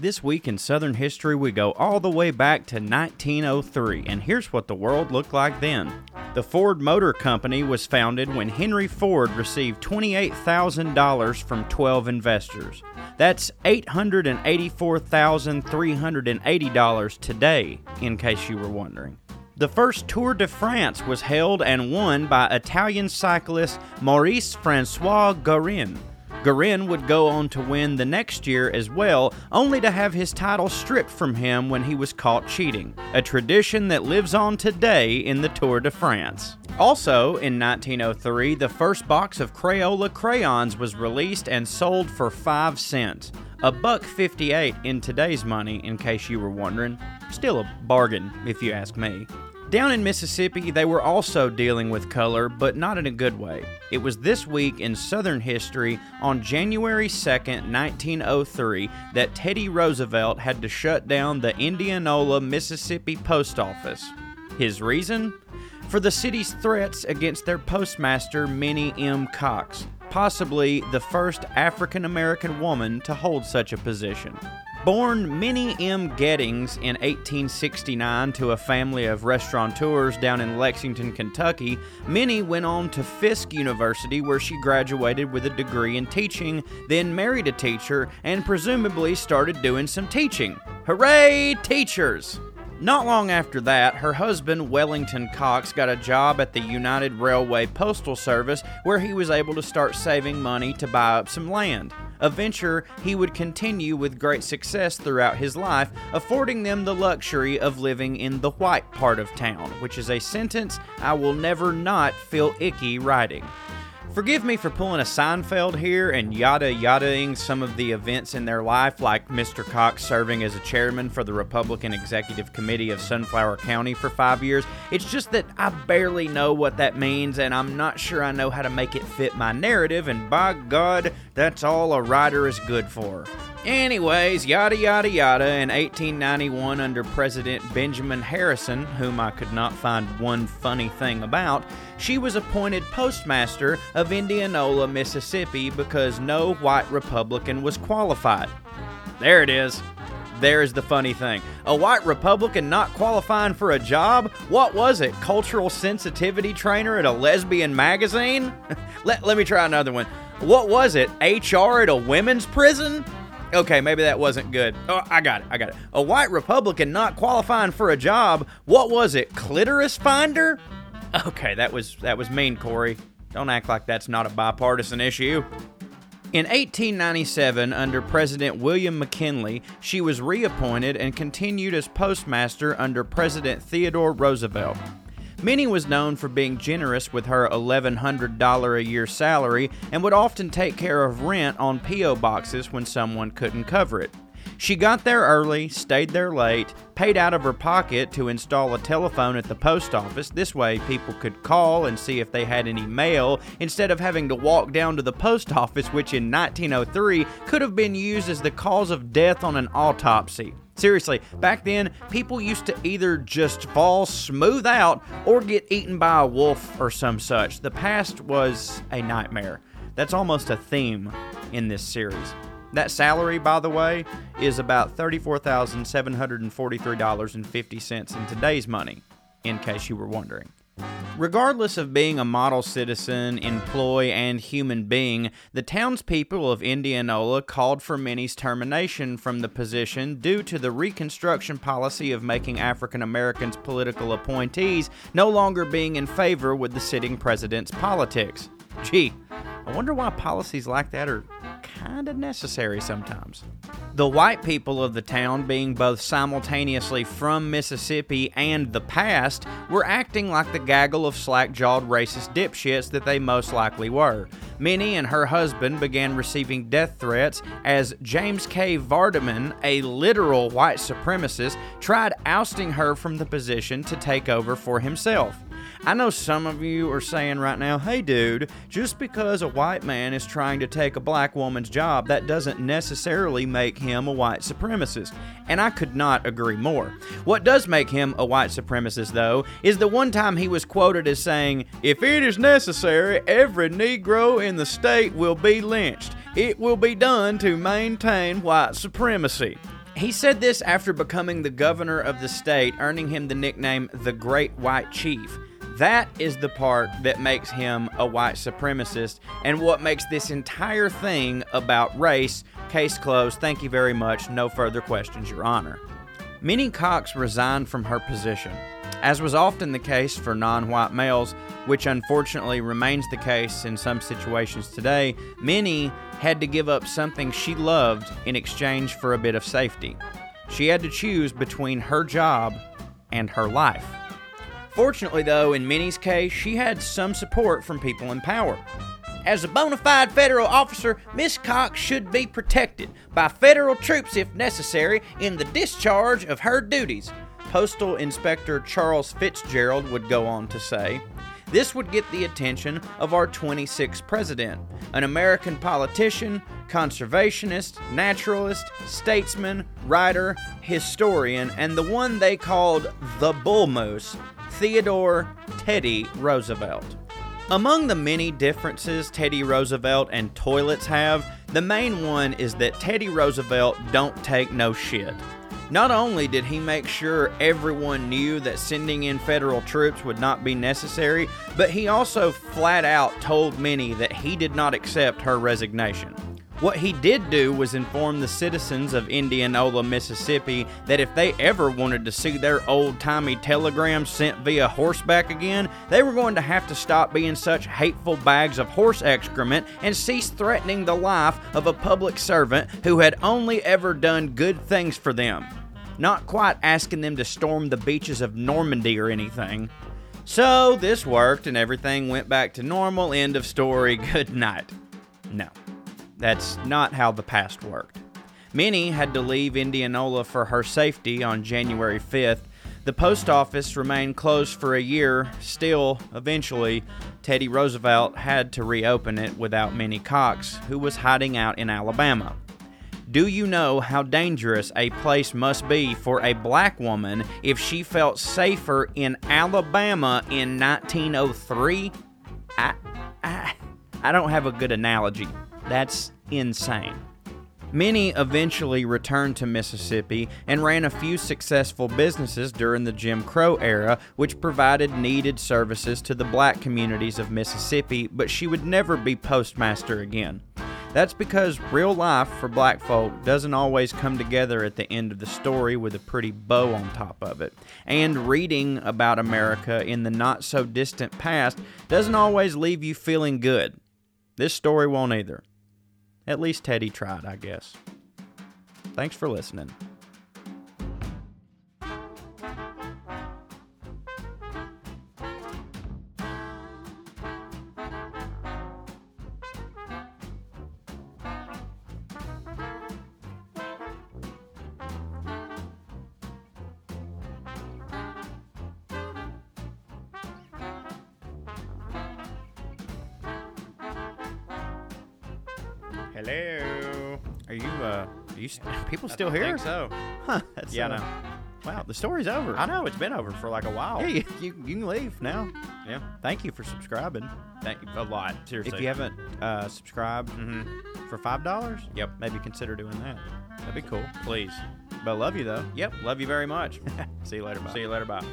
This week in Southern history, we go all the way back to 1903, and here's what the world looked like then. The Ford Motor Company was founded when Henry Ford received $28,000 from 12 investors. That's $884,380 today, in case you were wondering. The first Tour de France was held and won by Italian cyclist Maurice Francois Garin. Garin would go on to win the next year as well, only to have his title stripped from him when he was caught cheating, a tradition that lives on today in the Tour de France. Also, in 1903, the first box of Crayola crayons was released and sold for 5 cents. A buck 58 in today's money, in case you were wondering. Still a bargain, if you ask me. Down in Mississippi, they were also dealing with color, but not in a good way. It was this week in Southern history, on January 2nd, 1903, that Teddy Roosevelt had to shut down the Indianola, Mississippi post office. His reason? For the city's threats against their postmaster, Minnie M. Cox, possibly the first African American woman to hold such a position. Born Minnie M. Geddings in 1869 to a family of restaurateurs down in Lexington, Kentucky, Minnie went on to Fisk University where she graduated with a degree in teaching, then married a teacher, and presumably started doing some teaching. Hooray, teachers! Not long after that, her husband, Wellington Cox, got a job at the United Railway Postal Service where he was able to start saving money to buy up some land a venture he would continue with great success throughout his life, affording them the luxury of living in the white part of town, which is a sentence I will never not feel icky writing. Forgive me for pulling a Seinfeld here and yada yadaing some of the events in their life, like Mr. Cox serving as a chairman for the Republican Executive Committee of Sunflower County for five years. It's just that I barely know what that means, and I'm not sure I know how to make it fit my narrative, and by God, that's all a writer is good for. Anyways, yada yada yada, in 1891, under President Benjamin Harrison, whom I could not find one funny thing about, she was appointed postmaster of Indianola, Mississippi, because no white Republican was qualified. There it is. There's the funny thing. A white Republican not qualifying for a job? What was it? Cultural sensitivity trainer at a lesbian magazine? let, let me try another one. What was it? HR at a women's prison? Okay, maybe that wasn't good. Oh, I got it. I got it. A white Republican not qualifying for a job. What was it? Clitoris finder? Okay, that was that was mean, Corey. Don't act like that's not a bipartisan issue. In 1897, under President William McKinley, she was reappointed and continued as postmaster under President Theodore Roosevelt. Minnie was known for being generous with her $1,100 a year salary and would often take care of rent on P.O. boxes when someone couldn't cover it. She got there early, stayed there late, paid out of her pocket to install a telephone at the post office. This way, people could call and see if they had any mail instead of having to walk down to the post office, which in 1903 could have been used as the cause of death on an autopsy. Seriously, back then, people used to either just fall smooth out or get eaten by a wolf or some such. The past was a nightmare. That's almost a theme in this series. That salary, by the way, is about $34,743.50 in today's money, in case you were wondering. Regardless of being a model citizen, employee, and human being, the townspeople of Indianola called for Minnie's termination from the position due to the Reconstruction policy of making African Americans political appointees no longer being in favor with the sitting president's politics. Gee, I wonder why policies like that are kind of necessary sometimes. The white people of the town, being both simultaneously from Mississippi and the past, were acting like the gaggle of slack jawed racist dipshits that they most likely were. Minnie and her husband began receiving death threats as James K. Vardaman, a literal white supremacist, tried ousting her from the position to take over for himself. I know some of you are saying right now, hey dude, just because a white man is trying to take a black woman's job, that doesn't necessarily make him a white supremacist. And I could not agree more. What does make him a white supremacist, though, is the one time he was quoted as saying, If it is necessary, every Negro in the state will be lynched. It will be done to maintain white supremacy. He said this after becoming the governor of the state, earning him the nickname the Great White Chief. That is the part that makes him a white supremacist and what makes this entire thing about race. Case closed. Thank you very much. No further questions, Your Honor. Minnie Cox resigned from her position. As was often the case for non white males, which unfortunately remains the case in some situations today, Minnie had to give up something she loved in exchange for a bit of safety. She had to choose between her job and her life. Fortunately, though, in Minnie's case, she had some support from people in power. As a bona fide federal officer, Miss Cox should be protected by federal troops if necessary in the discharge of her duties, Postal Inspector Charles Fitzgerald would go on to say. This would get the attention of our 26th president, an American politician, conservationist, naturalist, statesman, writer, historian, and the one they called the Bull Moose, Theodore Teddy Roosevelt. Among the many differences Teddy Roosevelt and toilets have, the main one is that Teddy Roosevelt don't take no shit. Not only did he make sure everyone knew that sending in federal troops would not be necessary, but he also flat out told Minnie that he did not accept her resignation. What he did do was inform the citizens of Indianola, Mississippi that if they ever wanted to see their old timey telegrams sent via horseback again, they were going to have to stop being such hateful bags of horse excrement and cease threatening the life of a public servant who had only ever done good things for them not quite asking them to storm the beaches of Normandy or anything. So this worked and everything went back to normal. End of story. Good night. No, that's not how the past worked. Minnie had to leave Indianola for her safety on January 5th. The post office remained closed for a year. Still, eventually, Teddy Roosevelt had to reopen it without Minnie Cox, who was hiding out in Alabama. Do you know how dangerous a place must be for a black woman if she felt safer in Alabama in 1903? I, I, I don't have a good analogy. That's insane. Minnie eventually returned to Mississippi and ran a few successful businesses during the Jim Crow era, which provided needed services to the black communities of Mississippi, but she would never be postmaster again. That's because real life for black folk doesn't always come together at the end of the story with a pretty bow on top of it. And reading about America in the not so distant past doesn't always leave you feeling good. This story won't either. At least Teddy tried, I guess. Thanks for listening. Hello. Are you, uh, are you, people still here? I think so. Huh, that's, Yeah, uh, no. Wow, the story's over. I know it's been over for like a while. Yeah, you, you, you can leave now. Yeah. Thank you for subscribing. Thank you a lot. Seriously. If you haven't uh, subscribed hmm for five dollars, Yep. maybe consider doing that. That'd be cool. Please. But I love you though. Yep. Love you very much. See you later. Bye. See you later. Bye.